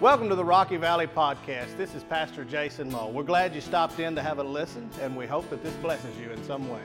Welcome to the Rocky Valley Podcast. This is Pastor Jason Mull. We're glad you stopped in to have a listen, and we hope that this blesses you in some way.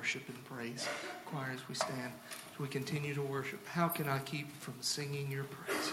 worship and praise. Choir, as we stand, as we continue to worship, how can I keep from singing your praise?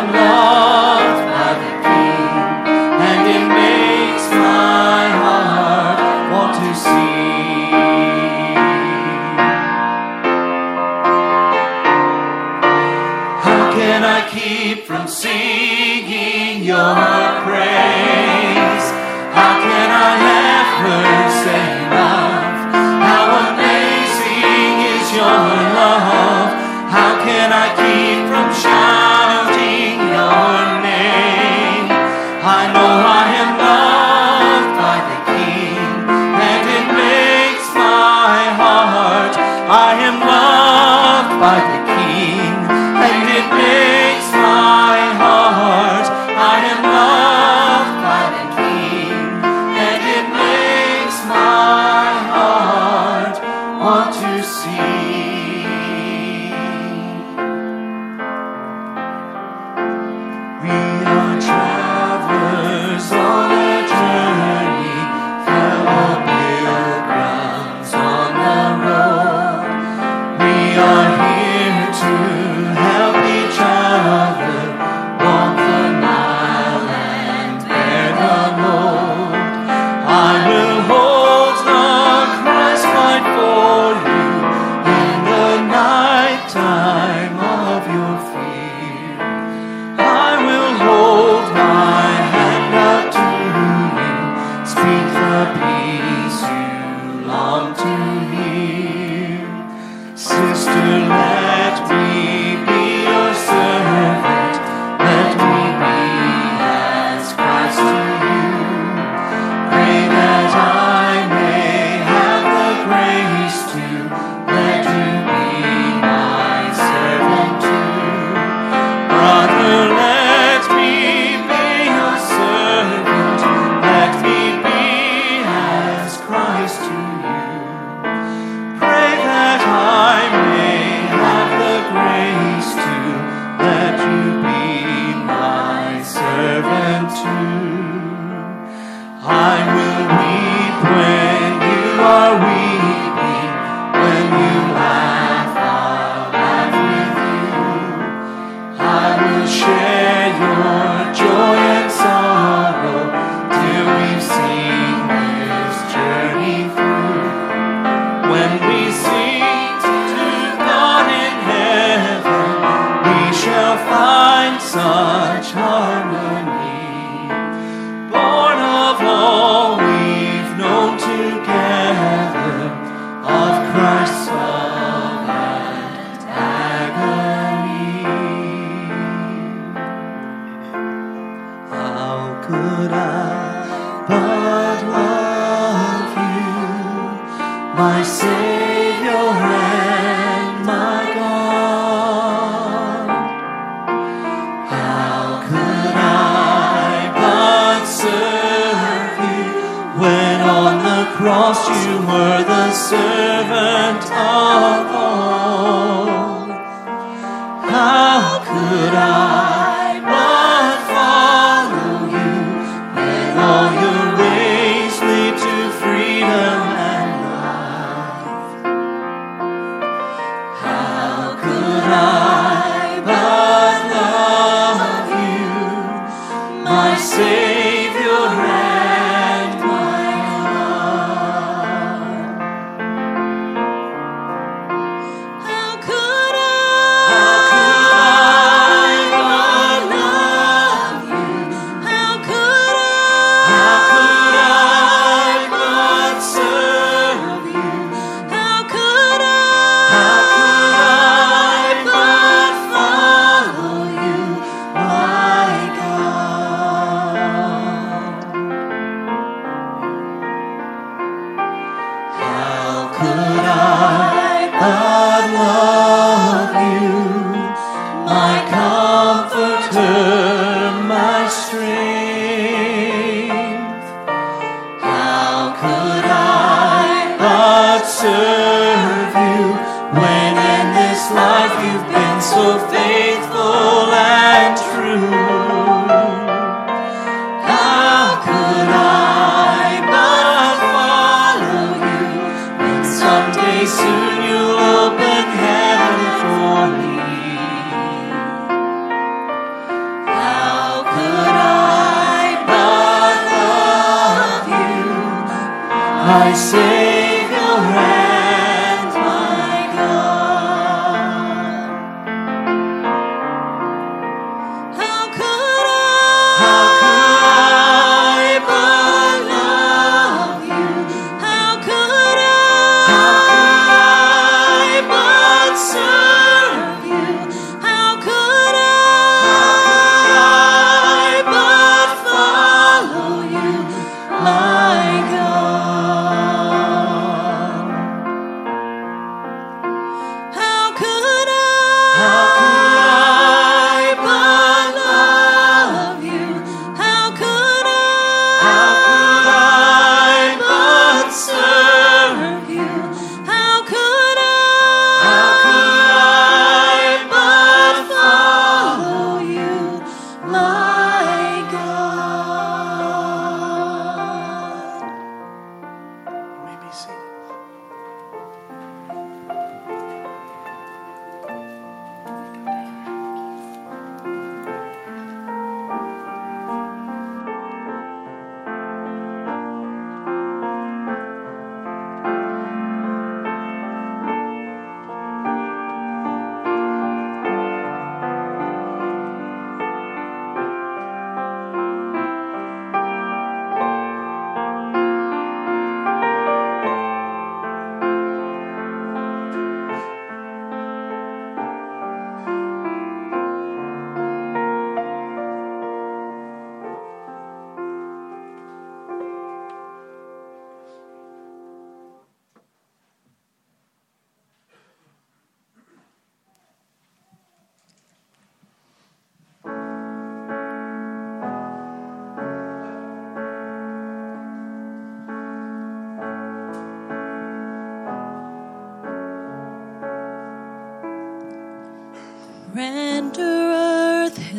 servant of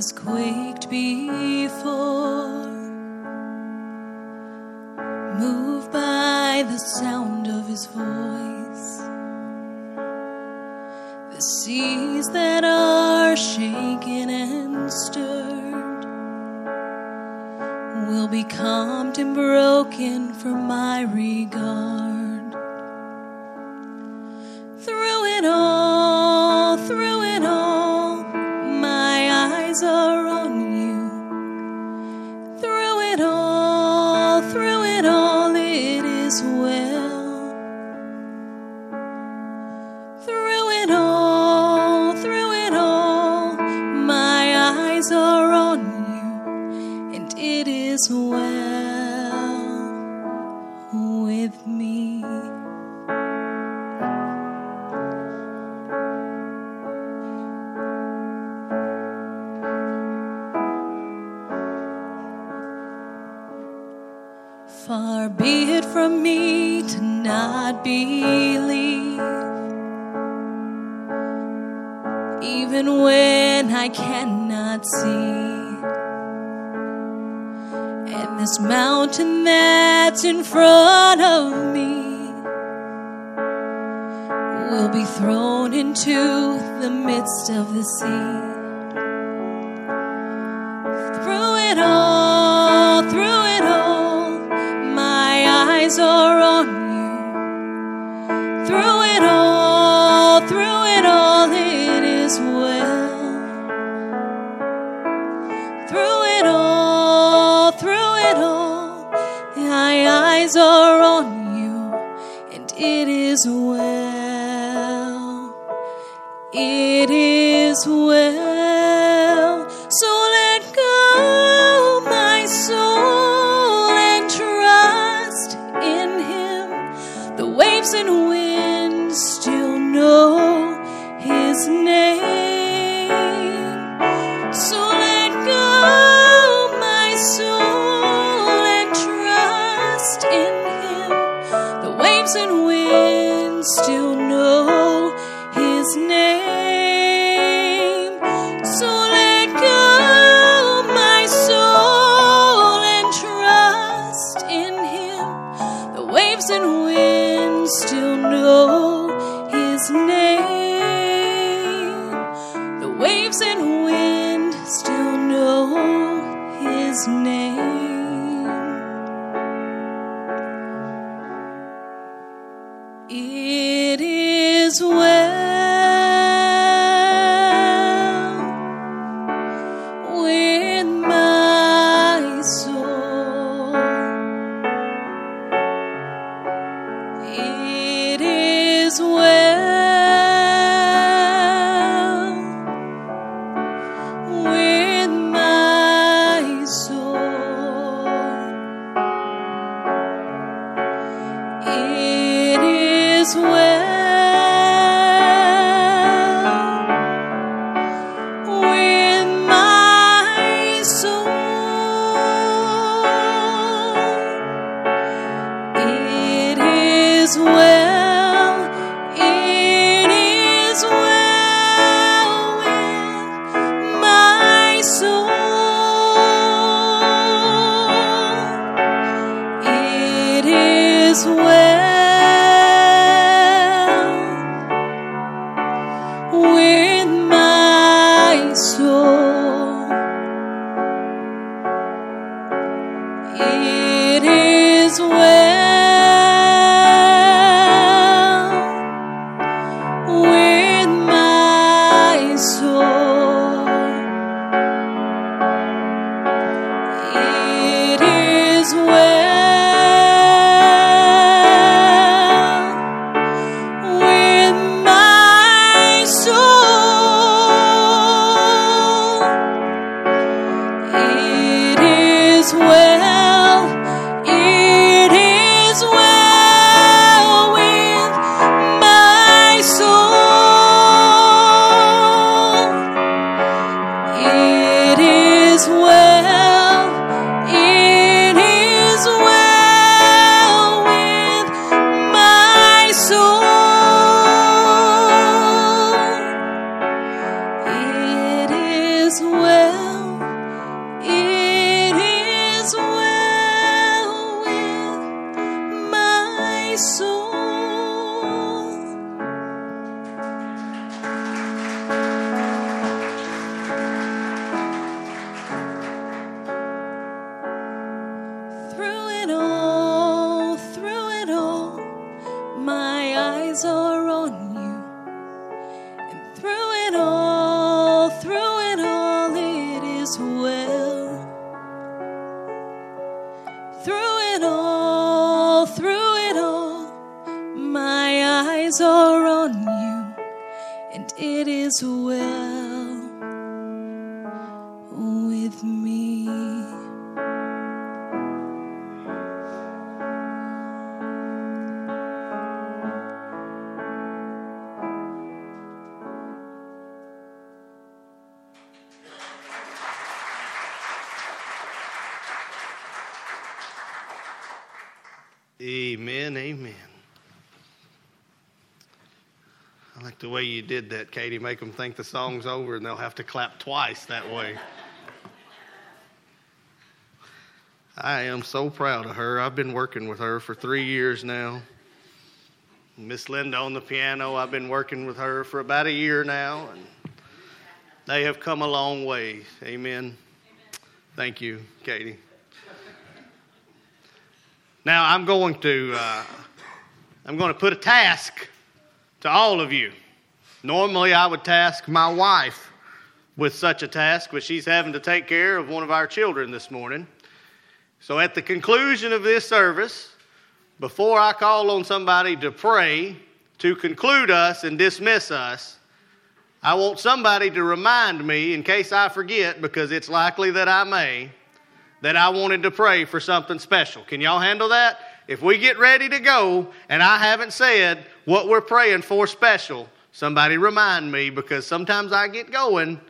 has quaked before, It is well. Is well me. Amen, amen. I like the way you did that, Katie. Make them think the song's over and they'll have to clap twice that way. I am so proud of her. I've been working with her for three years now. Miss Linda on the piano, I've been working with her for about a year now, and they have come a long way. Amen. Thank you, Katie. Now I'm going to uh, I'm going to put a task to all of you. Normally I would task my wife with such a task, but she's having to take care of one of our children this morning. So at the conclusion of this service, before I call on somebody to pray to conclude us and dismiss us, I want somebody to remind me, in case I forget, because it's likely that I may, that I wanted to pray for something special. Can y'all handle that? If we get ready to go and I haven't said what we're praying for special, somebody remind me because sometimes I get going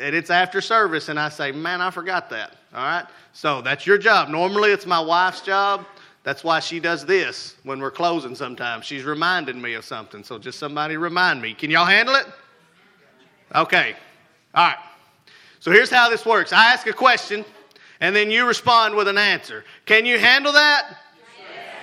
and it's after service and I say, man, I forgot that. All right? So that's your job. Normally it's my wife's job. That's why she does this when we're closing sometimes. She's reminding me of something. So just somebody remind me. Can y'all handle it? Okay. All right. So here's how this works I ask a question and then you respond with an answer. Can you handle that?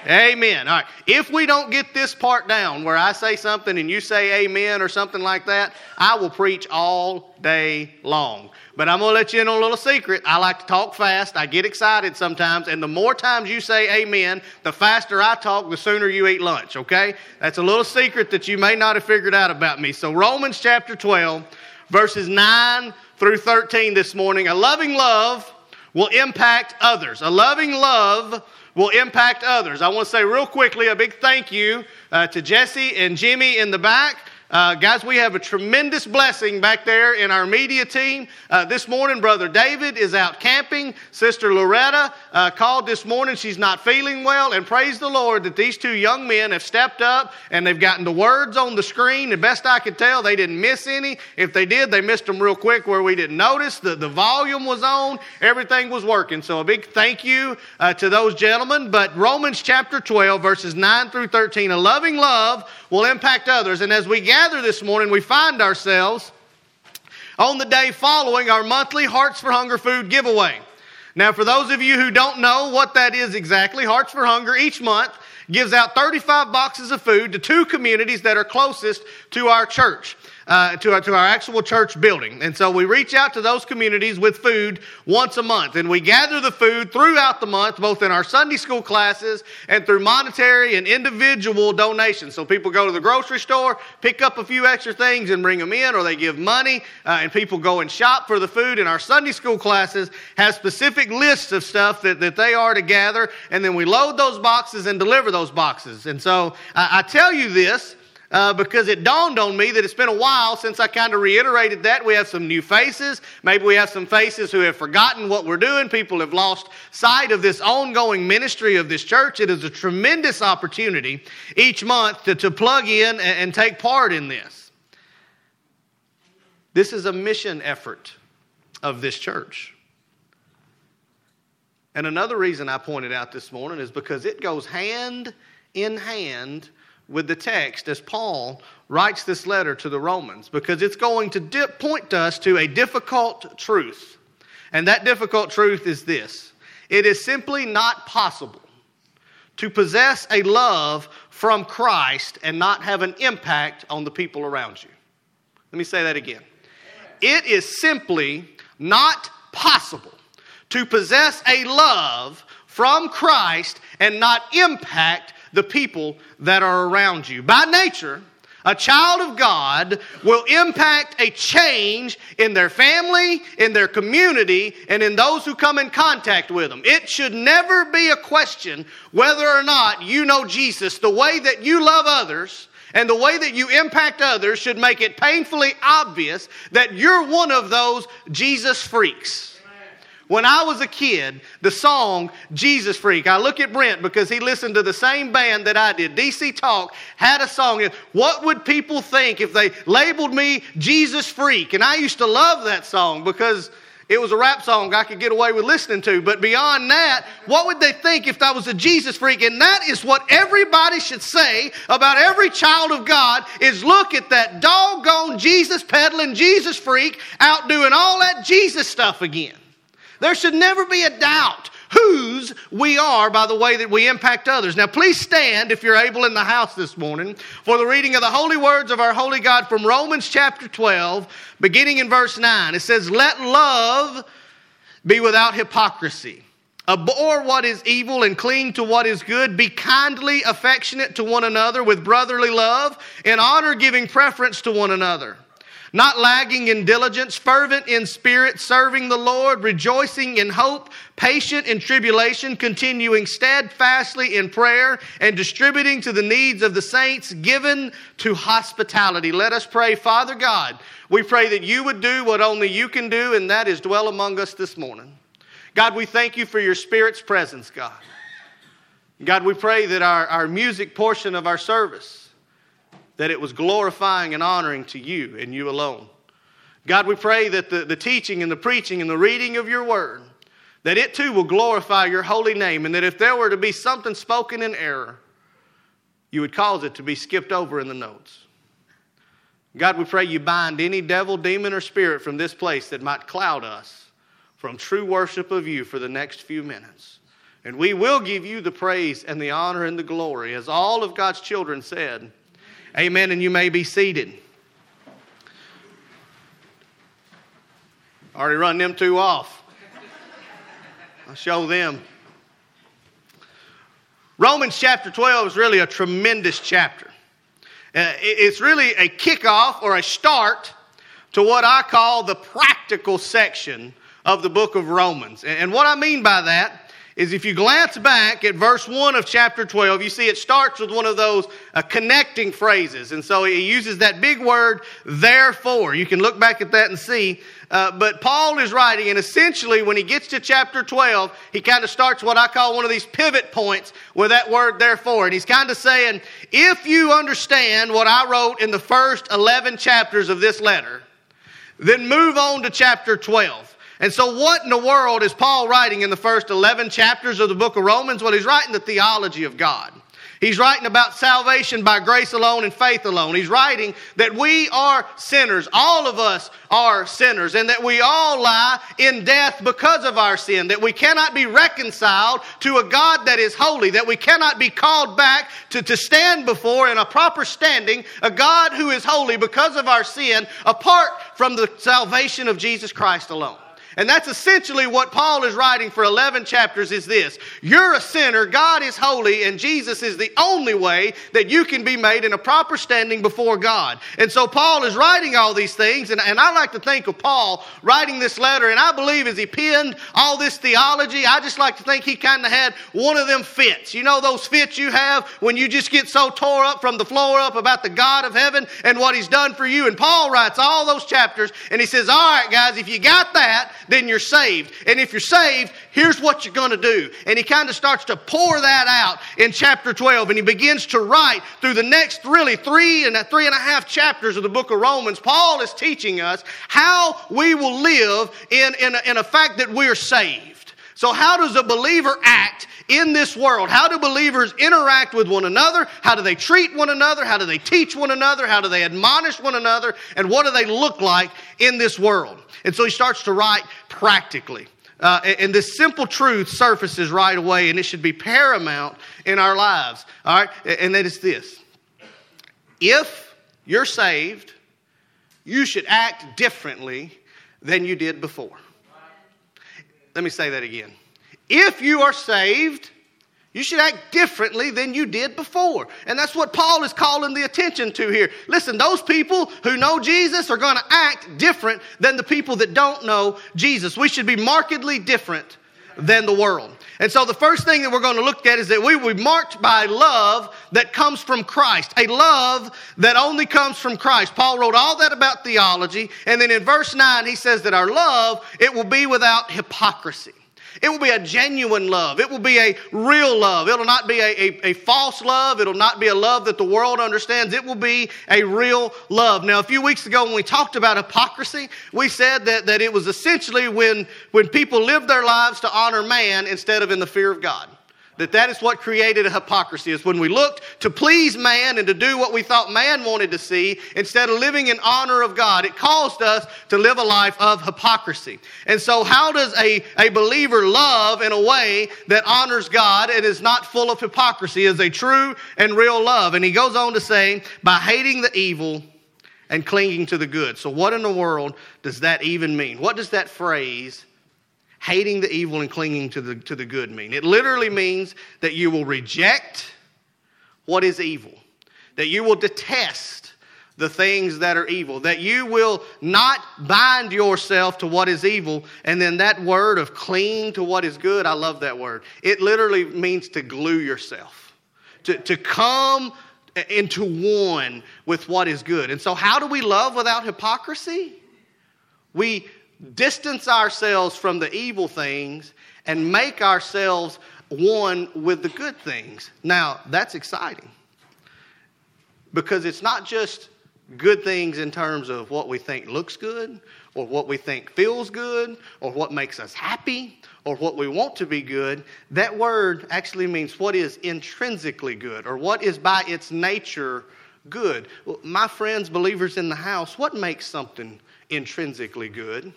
Amen. All right. If we don't get this part down where I say something and you say amen or something like that, I will preach all day long. But I'm going to let you in on a little secret. I like to talk fast. I get excited sometimes. And the more times you say amen, the faster I talk, the sooner you eat lunch. Okay? That's a little secret that you may not have figured out about me. So, Romans chapter 12, verses 9 through 13 this morning. A loving love will impact others. A loving love will impact others. I want to say real quickly a big thank you uh, to Jesse and Jimmy in the back. Uh, guys, we have a tremendous blessing back there in our media team. Uh, this morning, Brother David is out camping. Sister Loretta uh, called this morning. She's not feeling well. And praise the Lord that these two young men have stepped up and they've gotten the words on the screen. The best I could tell, they didn't miss any. If they did, they missed them real quick where we didn't notice. The, the volume was on, everything was working. So a big thank you uh, to those gentlemen. But Romans chapter 12, verses 9 through 13, a loving love will impact others. And as we gather this morning, we find ourselves on the day following our monthly Hearts for Hunger food giveaway. Now, for those of you who don't know what that is exactly, Hearts for Hunger each month gives out 35 boxes of food to two communities that are closest to our church uh, to, our, to our actual church building. And so we reach out to those communities with food once a month. And we gather the food throughout the month, both in our Sunday school classes and through monetary and individual donations. So people go to the grocery store, pick up a few extra things and bring them in, or they give money, uh, and people go and shop for the food. And our Sunday school classes have specific lists of stuff that, that they are to gather, and then we load those boxes and deliver those boxes. And so I, I tell you this uh, because it dawned on me that it's been a while since I kind of reiterated that. We have some new faces. Maybe we have some faces who have forgotten what we're doing. People have lost sight of this ongoing ministry of this church. It is a tremendous opportunity each month to, to plug in and, and take part in this. This is a mission effort of this church. And another reason I pointed out this morning is because it goes hand in hand with the text as Paul writes this letter to the Romans because it's going to di- point us to a difficult truth. And that difficult truth is this it is simply not possible to possess a love from Christ and not have an impact on the people around you. Let me say that again. It is simply not possible to possess a love from Christ and not impact the people that are around you. By nature, a child of God will impact a change in their family, in their community, and in those who come in contact with them. It should never be a question whether or not you know Jesus. The way that you love others And the way that you impact others should make it painfully obvious that you're one of those Jesus freaks. When I was a kid, the song Jesus Freak, I look at Brent because he listened to the same band that I did. DC Talk had a song. What would people think if they labeled me Jesus Freak? And I used to love that song because it was a rap song I could get away with listening to. But beyond that, what would they think if I was a Jesus freak? And that is what everybody should say about every child of God is look at that doggone Jesus peddling Jesus freak out doing all that Jesus stuff again. There should never be a doubt whose we are by the way that we impact others. Now, please stand if you're able in the house this morning for the reading of the holy words of our holy God from Romans chapter 12, beginning in verse 9. It says, Let love be without hypocrisy. Abhor what is evil and cling to what is good. Be kindly affectionate to one another with brotherly love, and honor giving preference to one another not lagging in diligence, fervent in spirit, serving the Lord, rejoicing in hope, patient in tribulation, continuing steadfastly in prayer, and distributing to the needs of the saints, given to hospitality. Let us pray, Father God, we pray that you would do what only you can do, and that is dwell among us this morning. God, we thank you for your Spirit's presence, God. God, we pray that our, our music portion of our service, that it was glorifying and honoring to you and you alone. God, we pray that the, the teaching and the preaching and the reading of your word, that it too will glorify your holy name, and that if there were to be something spoken in error, you would cause it to be skipped over in the notes. God, we pray you bind any devil, demon, or spirit from this place that might cloud us from true worship of you for the next few minutes. And we will give you the praise and the honor and the glory, as all of God's children said. Amen. And you may be seated. Already run them two off. I'll show them. Romans chapter 12 is really a tremendous chapter. Uh, it's really a kickoff or a start to what I call the practical section of the book of Romans. And what I mean by that is if you glance back at verse 1 of chapter 12, you see it starts with one of those uh, connecting phrases. And so he uses that big word, therefore. You can look back at that and see. Uh, but Paul is writing, and essentially when he gets to chapter 12, he kind of starts what I call one of these pivot points with that word, therefore. And he's kind of saying, if you understand what I wrote in the first 11 chapters of this letter, then move on to chapter 12. And so, what in the world is Paul writing in the first 11 chapters of the book of Romans? Well, he's writing the theology of God. He's writing about salvation by grace alone and faith alone. He's writing that we are sinners. All of us are sinners and that we all lie in death because of our sin. That we cannot be reconciled to a God that is holy. That we cannot be called back to, to stand before in a proper standing a God who is holy because of our sin apart from the salvation of Jesus Christ alone. And that's essentially what Paul is writing for 11 chapters is this. You're a sinner, God is holy, and Jesus is the only way that you can be made in a proper standing before God. And so Paul is writing all these things, and, and I like to think of Paul writing this letter, and I believe as he penned all this theology, I just like to think he kind of had one of them fits. You know those fits you have when you just get so tore up from the floor up about the God of heaven and what he's done for you. And Paul writes all those chapters, and he says, All right, guys, if you got that, then you're saved. And if you're saved, here's what you're going to do. And he kind of starts to pour that out in chapter 12. And he begins to write through the next really three and three and a half chapters of the book of Romans. Paul is teaching us how we will live in, in, a, in a fact that we're saved. So, how does a believer act in this world? How do believers interact with one another? How do they treat one another? How do they teach one another? How do they admonish one another? And what do they look like in this world? And so he starts to write practically. Uh, and this simple truth surfaces right away, and it should be paramount in our lives. All right? And that is this if you're saved, you should act differently than you did before. Let me say that again. If you are saved, you should act differently than you did before. And that's what Paul is calling the attention to here. Listen, those people who know Jesus are going to act different than the people that don't know Jesus. We should be markedly different than the world. And so the first thing that we're going to look at is that we will be marked by love that comes from Christ, a love that only comes from Christ. Paul wrote all that about theology, and then in verse 9 he says that our love, it will be without hypocrisy. It will be a genuine love. It will be a real love. It'll not be a, a, a, false love. It'll not be a love that the world understands. It will be a real love. Now, a few weeks ago when we talked about hypocrisy, we said that, that it was essentially when, when people lived their lives to honor man instead of in the fear of God that that is what created a hypocrisy is when we looked to please man and to do what we thought man wanted to see instead of living in honor of god. It caused us to live a life of hypocrisy. And so how does a, a believer love in a way that honors god and is not full of hypocrisy is a true and real love. And he goes on to say by hating the evil and clinging to the good. So what in the world does that even mean? What does that phrase hating the evil and clinging to the, to the good mean? It literally means that you will reject what is evil, that you will detest the things that are evil, that you will not bind yourself to what is evil. And then that word of cling to what is good, I love that word. It literally means to glue yourself, to, to come into one with what is good. And so, how do we love without hypocrisy? We distance ourselves from the evil things and make ourselves one with the good things. Now, that's exciting because it's not just good things in terms of what we think looks good or what we think feels good or what makes us happy or what we want to be good. That word actually means what is intrinsically good or what is by its nature good. My friends, believers in the house, what makes something intrinsically good?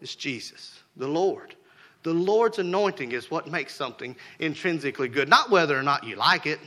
Is Jesus, the Lord. The Lord's anointing is what makes something intrinsically good, not whether or not you like it,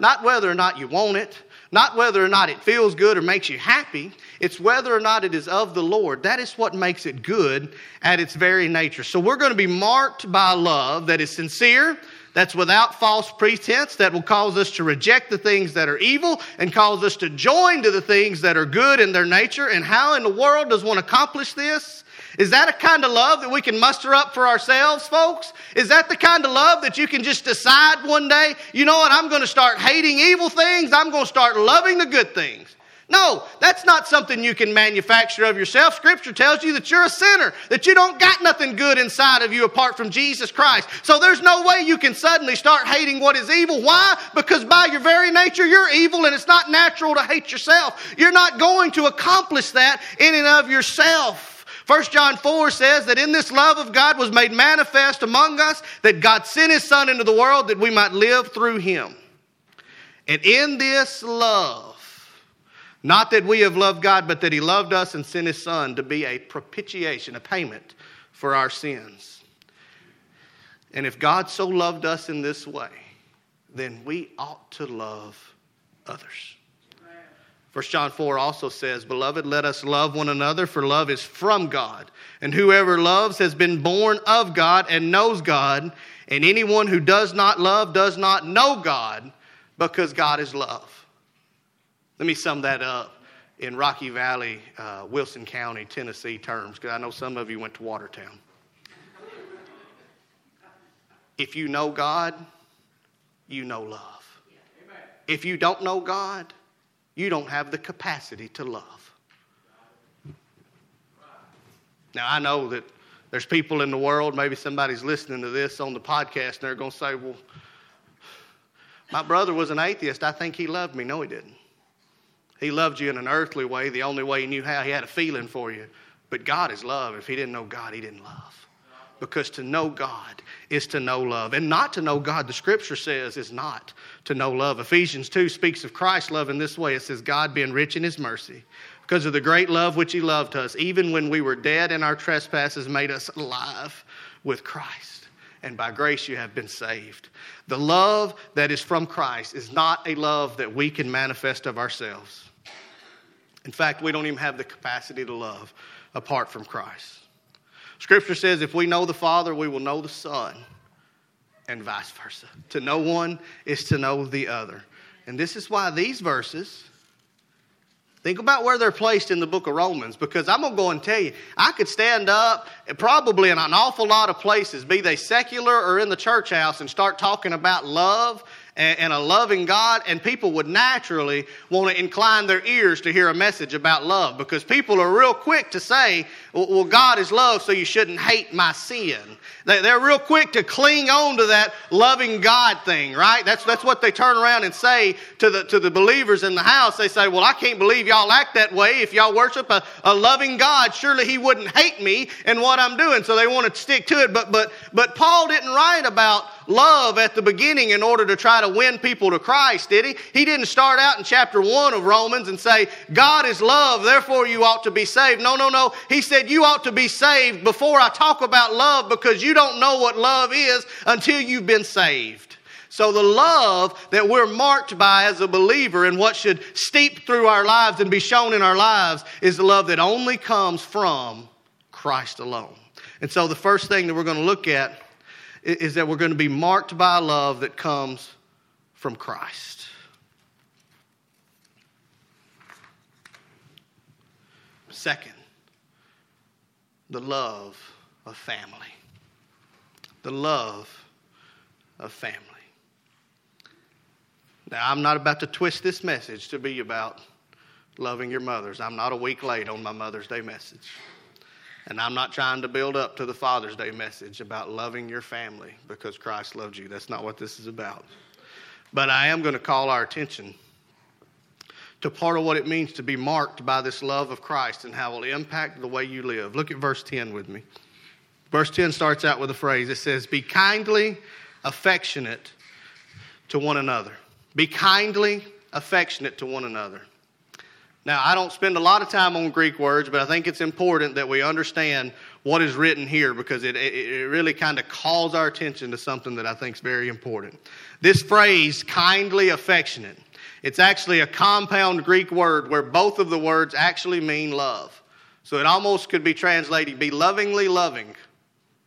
not whether or not you want it, not whether or not it feels good or makes you happy. It's whether or not it is of the Lord. That is what makes it good at its very nature. So we're going to be marked by love that is sincere, that's without false pretense, that will cause us to reject the things that are evil and cause us to join to the things that are good in their nature. And how in the world does one accomplish this? Is that a kind of love that we can muster up for ourselves, folks? Is that the kind of love that you can just decide one day, you know what, I'm going to start hating evil things, I'm going to start loving the good things? No, that's not something you can manufacture of yourself. Scripture tells you that you're a sinner, that you don't got nothing good inside of you apart from Jesus Christ. So there's no way you can suddenly start hating what is evil. Why? Because by your very nature, you're evil and it's not natural to hate yourself. You're not going to accomplish that in and of yourself. 1 John 4 says that in this love of God was made manifest among us that God sent his Son into the world that we might live through him. And in this love, not that we have loved God, but that he loved us and sent his Son to be a propitiation, a payment for our sins. And if God so loved us in this way, then we ought to love others. 1 John 4 also says, Beloved, let us love one another, for love is from God. And whoever loves has been born of God and knows God. And anyone who does not love does not know God, because God is love. Let me sum that up in Rocky Valley, uh, Wilson County, Tennessee terms, because I know some of you went to Watertown. If you know God, you know love. If you don't know God, you don't have the capacity to love. Now, I know that there's people in the world, maybe somebody's listening to this on the podcast, and they're going to say, Well, my brother was an atheist. I think he loved me. No, he didn't. He loved you in an earthly way, the only way he knew how. He had a feeling for you. But God is love. If he didn't know God, he didn't love. Because to know God is to know love. And not to know God, the scripture says, is not to know love. Ephesians 2 speaks of Christ's love in this way it says, God being rich in his mercy, because of the great love which he loved us, even when we were dead in our trespasses, made us alive with Christ. And by grace you have been saved. The love that is from Christ is not a love that we can manifest of ourselves. In fact, we don't even have the capacity to love apart from Christ. Scripture says if we know the Father, we will know the Son, and vice versa. To know one is to know the other. And this is why these verses, Think about where they're placed in the book of Romans because I'm going to go and tell you, I could stand up probably in an awful lot of places, be they secular or in the church house, and start talking about love and, and a loving God, and people would naturally want to incline their ears to hear a message about love because people are real quick to say, well, God is love, so you shouldn't hate my sin. They're real quick to cling on to that loving God thing, right? That's, that's what they turn around and say to the, to the believers in the house. They say, Well, I can't believe y'all act that way. If y'all worship a, a loving God, surely He wouldn't hate me and what I'm doing. So they want to stick to it. But, but, but Paul didn't write about love at the beginning in order to try to win people to Christ, did he? He didn't start out in chapter 1 of Romans and say, God is love, therefore you ought to be saved. No, no, no. He said, You ought to be saved before I talk about love because you don't know what love is until you've been saved. So, the love that we're marked by as a believer and what should steep through our lives and be shown in our lives is the love that only comes from Christ alone. And so, the first thing that we're going to look at is that we're going to be marked by love that comes from Christ. Second, the love of family. The love of family. Now, I'm not about to twist this message to be about loving your mothers. I'm not a week late on my Mother's Day message. And I'm not trying to build up to the Father's Day message about loving your family because Christ loved you. That's not what this is about. But I am going to call our attention to part of what it means to be marked by this love of Christ and how it will impact the way you live. Look at verse 10 with me. Verse 10 starts out with a phrase. It says, Be kindly affectionate to one another. Be kindly affectionate to one another. Now, I don't spend a lot of time on Greek words, but I think it's important that we understand what is written here because it, it, it really kind of calls our attention to something that I think is very important. This phrase, kindly affectionate, it's actually a compound Greek word where both of the words actually mean love. So it almost could be translated be lovingly loving.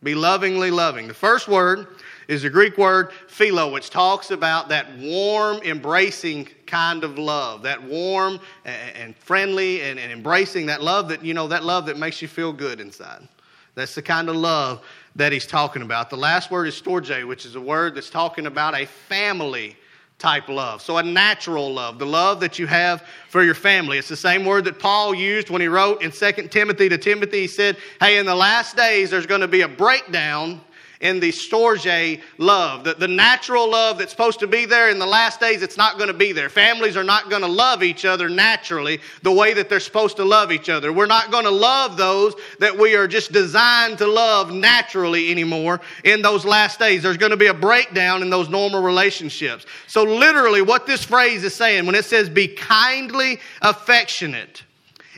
Be lovingly loving. The first word is the Greek word philo, which talks about that warm, embracing kind of love, that warm and friendly and, embracing that love that, you know, that love that makes you feel good inside. That's the kind of love that he's talking about. The last word is storge, which is a word that's talking about a family type love. So, a natural love, the love that you have for your family. It's the same word that Paul used when he wrote in 2 Timothy to Timothy. He said, Hey, in the last days, there's going to be a breakdown in the storge love. The, the natural love that's supposed to be there in the last days, it's not going to be there. Families are not going to love each other naturally the way that they're supposed to love each other. We're not going to love those that we are just designed to love naturally anymore in those last days. There's going to be a breakdown in those normal relationships. So, literally, what this phrase is saying when it says be kindly affectionate,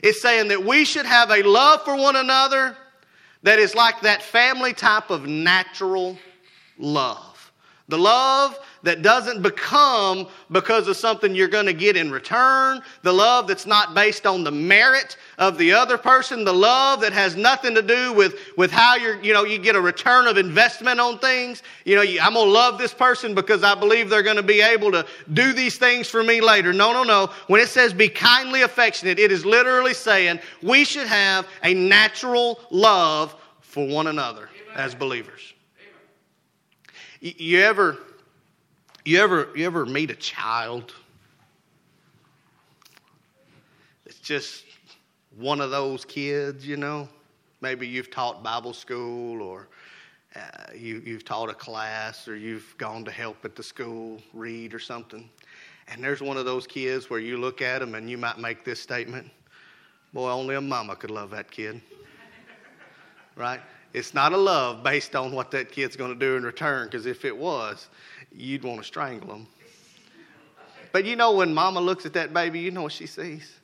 it's saying that we should have a love for one another that is like that family type of natural love. The love that doesn't become because of something you're going to get in return. The love that's not based on the merit of the other person. The love that has nothing to do with, with how you're, you know, you get a return of investment on things. You know, I'm going to love this person because I believe they're going to be able to do these things for me later. No, no, no. When it says be kindly affectionate, it is literally saying we should have a natural love for one another Amen. as believers. You ever, you ever, you ever meet a child? It's just one of those kids, you know. Maybe you've taught Bible school, or uh, you, you've taught a class, or you've gone to help at the school read or something. And there's one of those kids where you look at them and you might make this statement Boy, only a mama could love that kid right? It's not a love based on what that kid's going to do in return, because if it was, you'd want to strangle them. But you know, when mama looks at that baby, you know what she sees?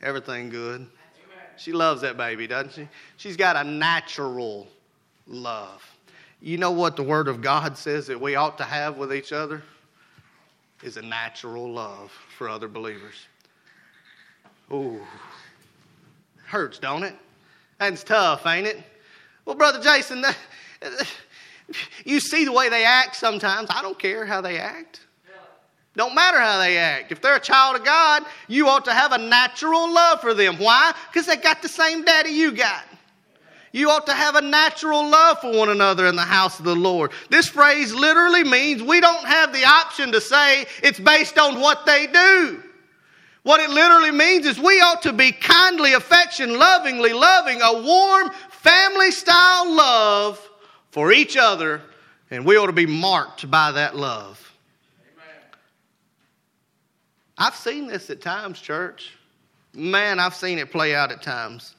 Everything good. She loves that baby, doesn't she? She's got a natural love. You know what the Word of God says that we ought to have with each other? Is a natural love for other believers. Ooh. Hurts, don't it? That's tough, ain't it? Well, Brother Jason, you see the way they act sometimes. I don't care how they act. Don't matter how they act. If they're a child of God, you ought to have a natural love for them. Why? Because they got the same daddy you got. You ought to have a natural love for one another in the house of the Lord. This phrase literally means we don't have the option to say it's based on what they do. What it literally means is we ought to be kindly, affection, lovingly loving, a warm, family style love for each other, and we ought to be marked by that love. I've seen this at times, church. Man, I've seen it play out at times.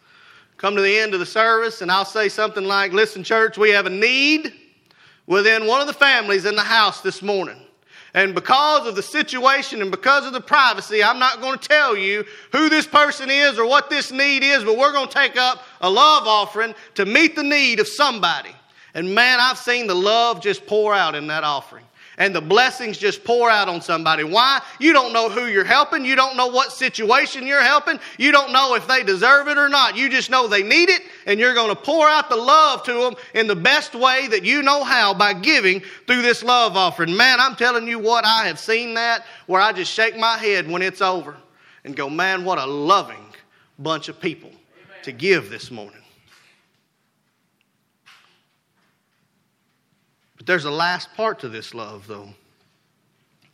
Come to the end of the service, and I'll say something like, Listen, church, we have a need within one of the families in the house this morning. And because of the situation and because of the privacy, I'm not going to tell you who this person is or what this need is, but we're going to take up a love offering to meet the need of somebody. And man, I've seen the love just pour out in that offering and the blessings just pour out on somebody. Why? You don't know who you're helping. You don't know what situation you're helping. You don't know if they deserve it or not. You just know they need it, and you're going to pour out the love to them in the best way that you know how by giving through this love offering. Man, I'm telling you what, I have seen that where I just shake my head when it's over and go, man, what a loving bunch of people to give this morning. But there's a last part to this love, though.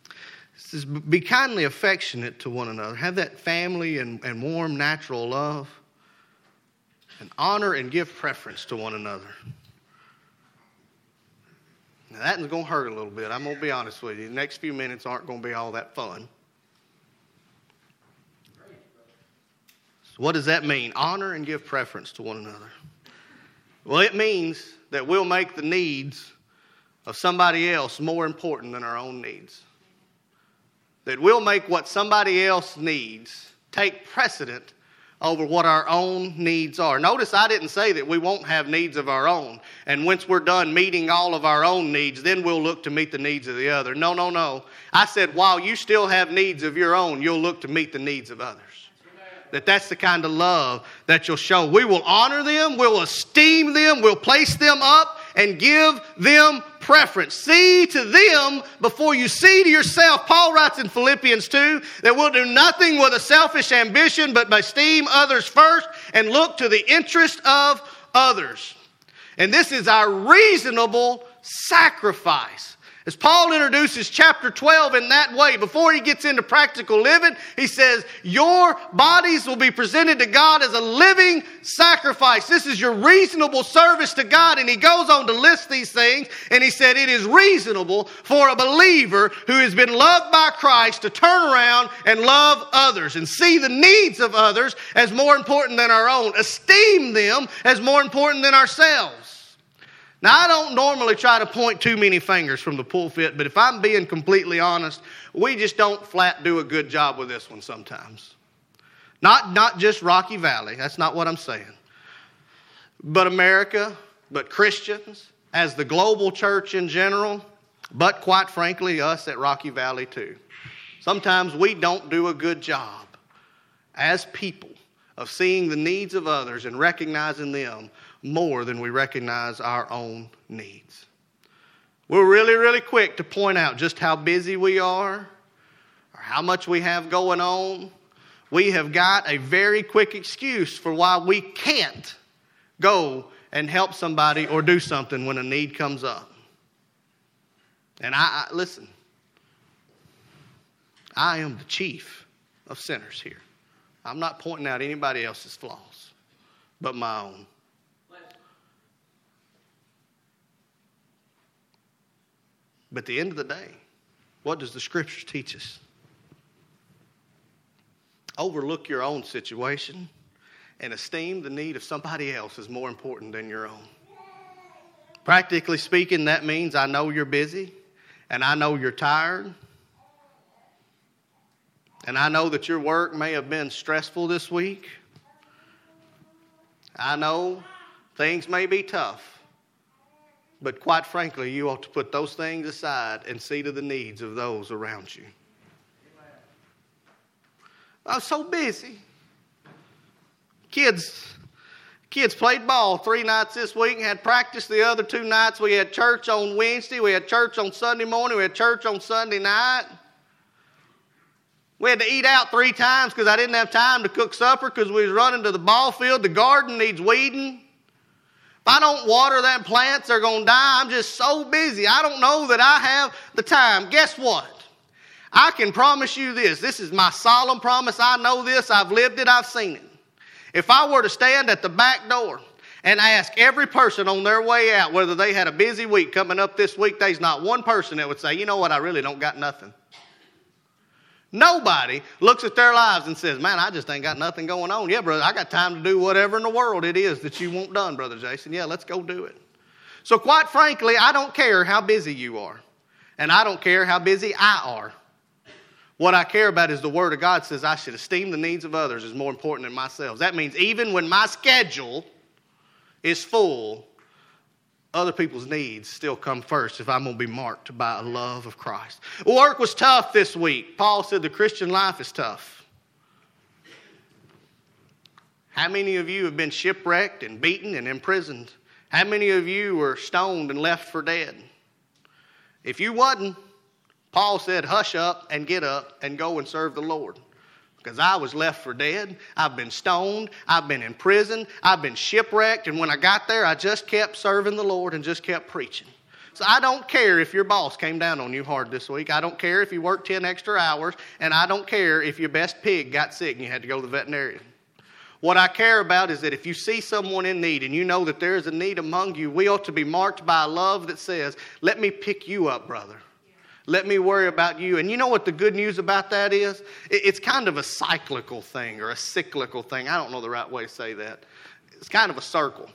It says, be kindly affectionate to one another. Have that family and, and warm, natural love. And honor and give preference to one another. Now, that's going to hurt a little bit. I'm going to be honest with you. The next few minutes aren't going to be all that fun. So, what does that mean? Honor and give preference to one another. Well, it means that we'll make the needs of somebody else more important than our own needs. That we'll make what somebody else needs take precedent over what our own needs are. Notice I didn't say that we won't have needs of our own. And once we're done meeting all of our own needs, then we'll look to meet the needs of the other. No, no, no. I said while you still have needs of your own, you'll look to meet the needs of others. That that's the kind of love that you'll show. We will honor them, we'll esteem them, we'll place them up and give them preference. See to them before you see to yourself. Paul writes in Philippians 2 that we'll do nothing with a selfish ambition, but esteem others first and look to the interest of others. And this is our reasonable sacrifice. As Paul introduces chapter 12 in that way, before he gets into practical living, he says, Your bodies will be presented to God as a living sacrifice. This is your reasonable service to God. And he goes on to list these things, and he said, It is reasonable for a believer who has been loved by Christ to turn around and love others and see the needs of others as more important than our own, esteem them as more important than ourselves. Now, I don't normally try to point too many fingers from the pulpit, but if I'm being completely honest, we just don't flat do a good job with this one sometimes. Not, not just Rocky Valley, that's not what I'm saying. But America, but Christians, as the global church in general, but quite frankly, us at Rocky Valley too. Sometimes we don't do a good job as people of seeing the needs of others and recognizing them more than we recognize our own needs. We're really, really quick to point out just how busy we are or how much we have going on. We have got a very quick excuse for why we can't go and help somebody or do something when a need comes up. And I, I listen, I am the chief of sinners here. I'm not pointing out anybody else's flaws but my own. But at the end of the day, what does the scriptures teach us? Overlook your own situation and esteem the need of somebody else as more important than your own. Practically speaking, that means I know you're busy and I know you're tired. And I know that your work may have been stressful this week. I know things may be tough. But quite frankly, you ought to put those things aside and see to the needs of those around you. I'm so busy. Kids, kids played ball three nights this week and had practice the other two nights. We had church on Wednesday, we had church on Sunday morning, we had church on Sunday night. We had to eat out three times because I didn't have time to cook supper because we was running to the ball field. The garden needs weeding. I don't water them plants, they're going to die. I'm just so busy. I don't know that I have the time. Guess what? I can promise you this. This is my solemn promise. I know this. I've lived it. I've seen it. If I were to stand at the back door and ask every person on their way out whether they had a busy week coming up this week, there's not one person that would say, you know what, I really don't got nothing. Nobody looks at their lives and says, Man, I just ain't got nothing going on. Yeah, brother, I got time to do whatever in the world it is that you want done, Brother Jason. Yeah, let's go do it. So, quite frankly, I don't care how busy you are, and I don't care how busy I are. What I care about is the Word of God says I should esteem the needs of others as more important than myself. That means even when my schedule is full, other people's needs still come first if I'm going to be marked by a love of Christ. Work was tough this week. Paul said the Christian life is tough. How many of you have been shipwrecked and beaten and imprisoned? How many of you were stoned and left for dead? If you wasn't, Paul said, hush up and get up and go and serve the Lord because I was left for dead. I've been stoned. I've been in prison. I've been shipwrecked. And when I got there, I just kept serving the Lord and just kept preaching. So I don't care if your boss came down on you hard this week. I don't care if you worked 10 extra hours. And I don't care if your best pig got sick and you had to go to the veterinarian. What I care about is that if you see someone in need and you know that there is a need among you, we ought to be marked by a love that says, Let me pick you up, brother. Let me worry about you. And you know what the good news about that is? It's kind of a cyclical thing or a cyclical thing. I don't know the right way to say that. It's kind of a circle.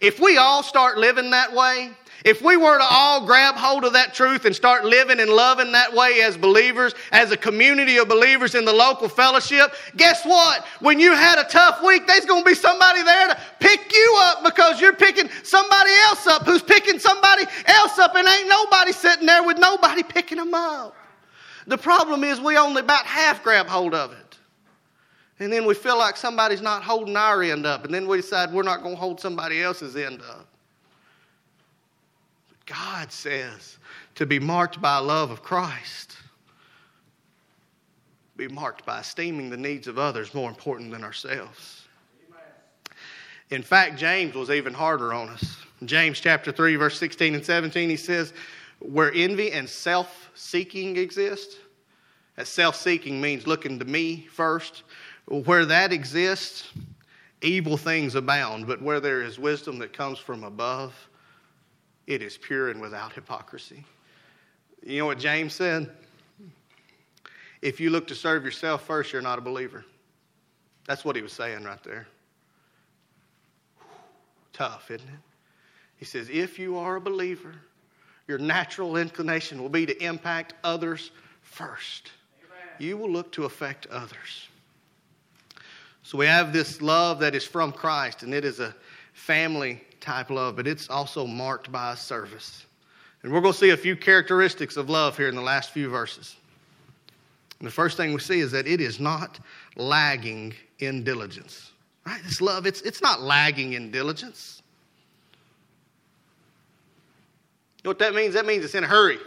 If we all start living that way, if we were to all grab hold of that truth and start living and loving that way as believers, as a community of believers in the local fellowship, guess what? When you had a tough week, there's going to be somebody there to pick you up because you're picking somebody else up who's picking somebody else up, and ain't nobody sitting there with nobody picking them up. The problem is we only about half grab hold of it. And then we feel like somebody's not holding our end up, and then we decide we're not going to hold somebody else's end up. But God says to be marked by love of Christ, be marked by esteeming the needs of others more important than ourselves. In fact, James was even harder on us. James chapter 3, verse 16 and 17, he says, Where envy and self seeking exist, that self seeking means looking to me first. Where that exists, evil things abound, but where there is wisdom that comes from above, it is pure and without hypocrisy. You know what James said? If you look to serve yourself first, you're not a believer. That's what he was saying right there. Tough, isn't it? He says, if you are a believer, your natural inclination will be to impact others first. Amen. You will look to affect others. So we have this love that is from Christ, and it is a family type love, but it's also marked by a service. And we're going to see a few characteristics of love here in the last few verses. And the first thing we see is that it is not lagging in diligence. Right? This love, it's, it's not lagging in diligence. You know what that means? That means it's in a hurry.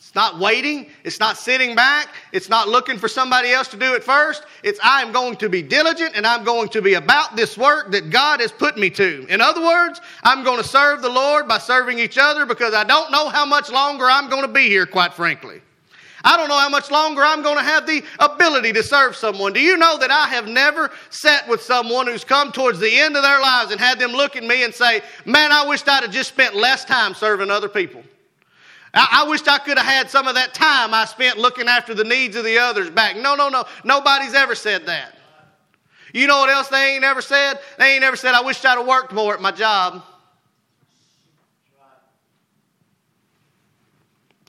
It's not waiting. It's not sitting back. It's not looking for somebody else to do it first. It's I am going to be diligent and I'm going to be about this work that God has put me to. In other words, I'm going to serve the Lord by serving each other because I don't know how much longer I'm going to be here, quite frankly. I don't know how much longer I'm going to have the ability to serve someone. Do you know that I have never sat with someone who's come towards the end of their lives and had them look at me and say, Man, I wished I'd have just spent less time serving other people? I, I wished I could have had some of that time I spent looking after the needs of the others back. No, no, no. Nobody's ever said that. You know what else they ain't ever said? They ain't ever said, I wished I'd have worked more at my job.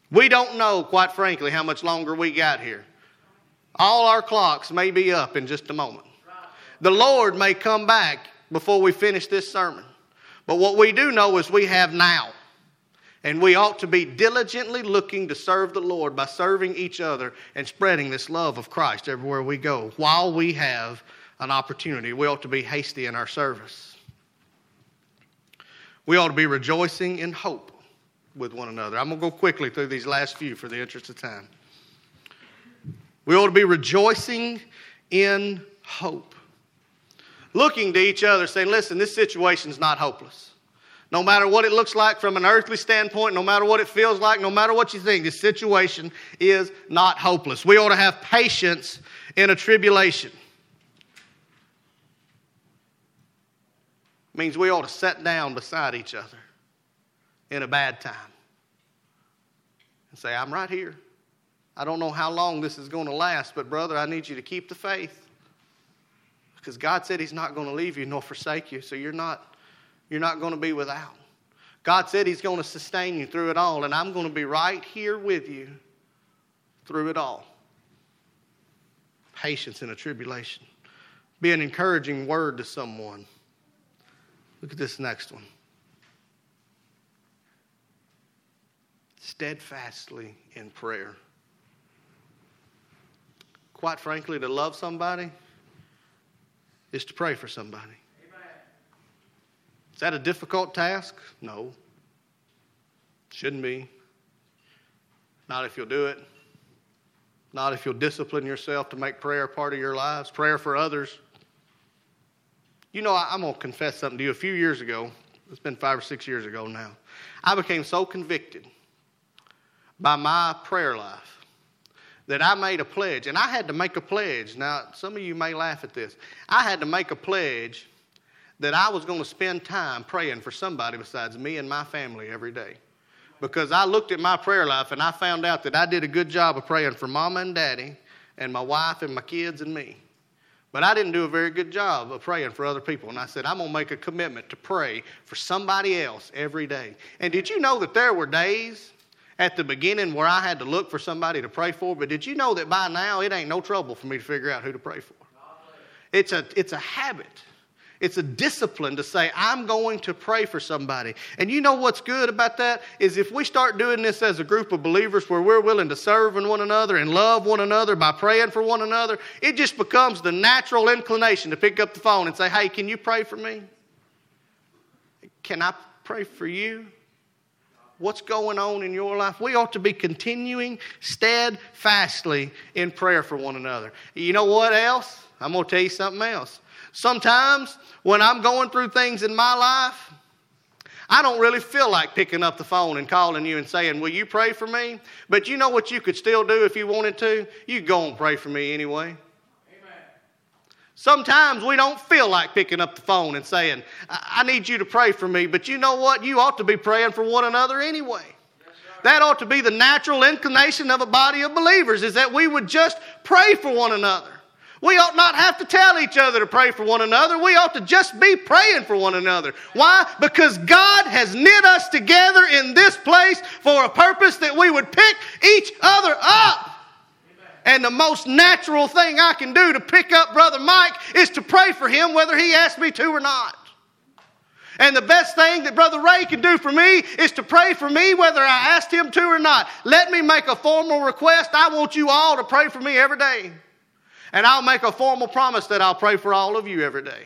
We don't know, quite frankly, how much longer we got here. All our clocks may be up in just a moment. The Lord may come back before we finish this sermon. But what we do know is we have now. And we ought to be diligently looking to serve the Lord by serving each other and spreading this love of Christ everywhere we go. While we have an opportunity, we ought to be hasty in our service. We ought to be rejoicing in hope with one another. I'm going to go quickly through these last few for the interest of time. We ought to be rejoicing in hope. Looking to each other, saying, listen, this situation is not hopeless. No matter what it looks like from an earthly standpoint, no matter what it feels like, no matter what you think, this situation is not hopeless. We ought to have patience in a tribulation. means we ought to sit down beside each other in a bad time and say, I'm right here. I don't know how long this is going to last, but brother, I need you to keep the faith. Because God said He's not going to leave you nor forsake you, so you're not, you're not going to be without. God said He's going to sustain you through it all, and I'm going to be right here with you through it all. Patience in a tribulation. Be an encouraging word to someone. Look at this next one. Steadfastly in prayer. Quite frankly, to love somebody is to pray for somebody. Is that a difficult task? No. Shouldn't be. Not if you'll do it. Not if you'll discipline yourself to make prayer part of your lives. Prayer for others you know, I, am going to confess something to you. A few years ago, it's been five or six years ago now, I became so convicted by my prayer life that I made a pledge. And I had to make a pledge. Now, some of you may laugh at this. I had to make a pledge that I was going to spend time praying for somebody besides me and my family every day. Because I looked at my prayer life and I found out that I did a good job of praying for mama and daddy and my wife and my kids and me. But I didn't do a very good job of praying for other people. And I said, I'm going to make a commitment to pray for somebody else every day. And did you know that there were days at the beginning where I had to look for somebody to pray for? But did you know that by now it ain't no trouble for me to figure out who to pray for? It's a, it's a habit. It's a discipline to say, I'm going to pray for somebody. And you know what's good about that? Is if we start doing this as a group of believers where we're willing to serve one another and love one another by praying for one another, it just becomes the natural inclination to pick up the phone and say, Hey, can you pray for me? Can I pray for you? What's going on in your life? We ought to be continuing steadfastly in prayer for one another. You know what else? I'm going to tell you something else. Sometimes when I'm going through things in my life, I don't really feel like picking up the phone and calling you and saying, Will you pray for me? But you know what you could still do if you wanted to? You go and pray for me anyway. Sometimes we don't feel like picking up the phone and saying, I need you to pray for me, but you know what? You ought to be praying for one another anyway. That ought to be the natural inclination of a body of believers, is that we would just pray for one another. We ought not have to tell each other to pray for one another. We ought to just be praying for one another. Why? Because God has knit us together in this place for a purpose that we would pick each other up. And the most natural thing I can do to pick up Brother Mike is to pray for him whether he asks me to or not. And the best thing that Brother Ray can do for me is to pray for me whether I asked him to or not. Let me make a formal request. I want you all to pray for me every day. And I'll make a formal promise that I'll pray for all of you every day.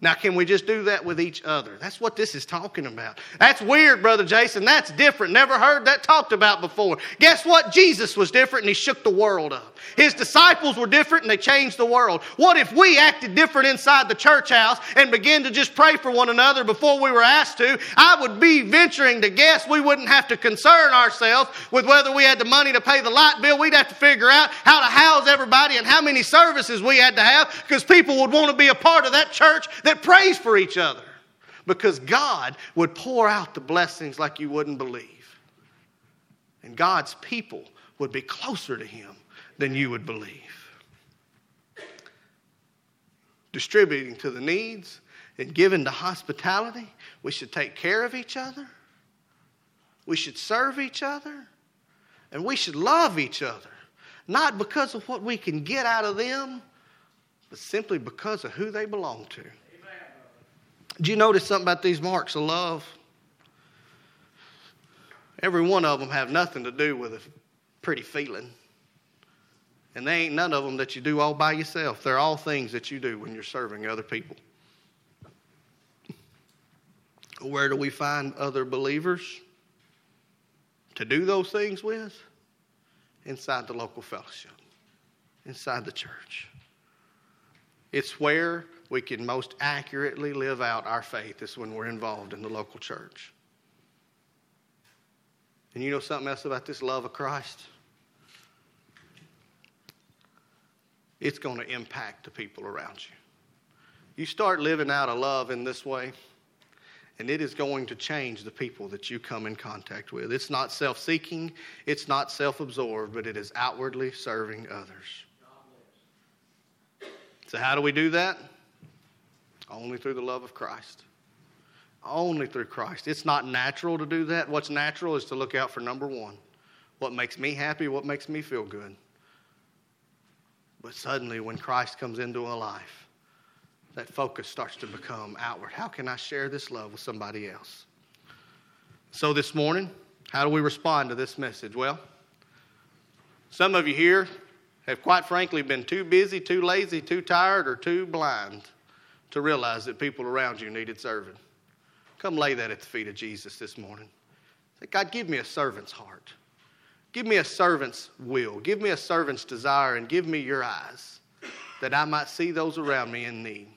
Now, can we just do that with each other? That's what this is talking about. That's weird, Brother Jason. That's different. Never heard that talked about before. Guess what? Jesus was different and he shook the world up. His disciples were different and they changed the world. What if we acted different inside the church house and began to just pray for one another before we were asked to? I would be venturing to guess we wouldn't have to concern ourselves with whether we had the money to pay the light bill. We'd have to figure out how to house everybody and how many services we had to have because people would want to be a part of that church that prays for each other because God would pour out the blessings like you wouldn't believe. And God's people would be closer to Him than you would believe. Distributing to the needs and giving to hospitality, we should take care of each other. We should serve each other. And we should love each other. Not because of what we can get out of them, but simply because of who they belong to. Do you notice something about these marks of love? Every one of them have nothing to do with a pretty feeling. And they ain't none of them that you do all by yourself. They're all things that you do when you're serving other people. Where do we find other believers to do those things with? Inside the local fellowship. inside the church. It's where we can most accurately live out our faith is when we're involved in the local church. And you know something else about this love of Christ? It's going to impact the people around you. You start living out a love in this way, and it is going to change the people that you come in contact with. It's not self seeking, it's not self absorbed, but it is outwardly serving others. So, how do we do that? Only through the love of Christ. Only through Christ. It's not natural to do that. What's natural is to look out for number one what makes me happy, what makes me feel good. But suddenly, when Christ comes into a life, that focus starts to become outward. How can I share this love with somebody else? So, this morning, how do we respond to this message? Well, some of you here have quite frankly been too busy, too lazy, too tired, or too blind to realize that people around you needed serving. Come lay that at the feet of Jesus this morning. Say, God, give me a servant's heart. Give me a servant's will. Give me a servant's desire, and give me your eyes that I might see those around me in need.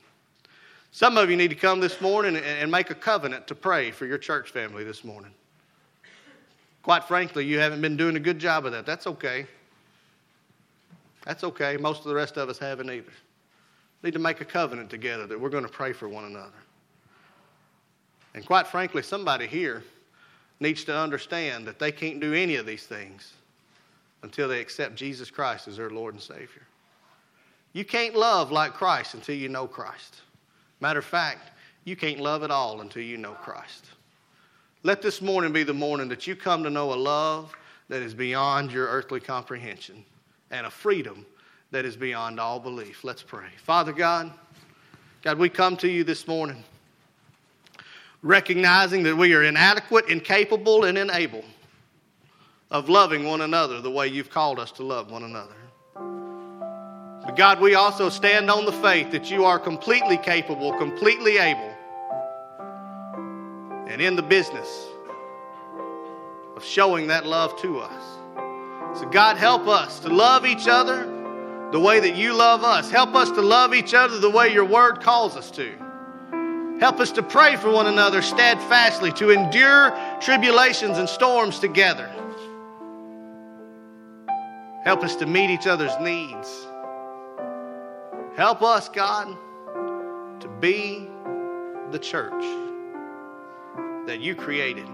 Some of you need to come this morning and make a covenant to pray for your church family this morning. Quite frankly, you haven't been doing a good job of that. That's okay. That's okay. Most of the rest of us haven't either. Need to make a covenant together that we're going to pray for one another. And quite frankly, somebody here needs to understand that they can't do any of these things until they accept Jesus Christ as their Lord and Savior. You can't love like Christ until you know Christ. Matter of fact, you can't love at all until you know Christ. Let this morning be the morning that you come to know a love that is beyond your earthly comprehension and a freedom that is beyond all belief. Let's pray. Father God, God, we come to you this morning recognizing that we are inadequate, incapable, and unable of loving one another the way you've called us to love one another. But God, we also stand on the faith that you are completely capable, completely able, and in the business of showing that love to us. So, God, help us to love each other the way that you love us. Help us to love each other the way your word calls us to. Help us to pray for one another steadfastly, to endure tribulations and storms together. Help us to meet each other's needs. Help us, God, to be the church that you created.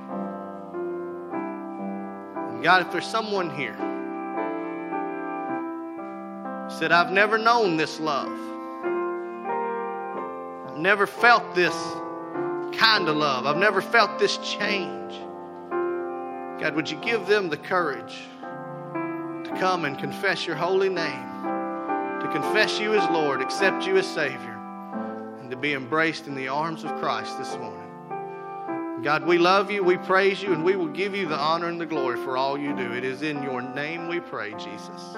And God, if there's someone here said, I've never known this love. I've never felt this kind of love. I've never felt this change. God, would you give them the courage to come and confess your holy name? to confess you as Lord, accept you as Savior, and to be embraced in the arms of Christ this morning. God, we love you, we praise you, and we will give you the honor and the glory for all you do. It is in your name we pray, Jesus.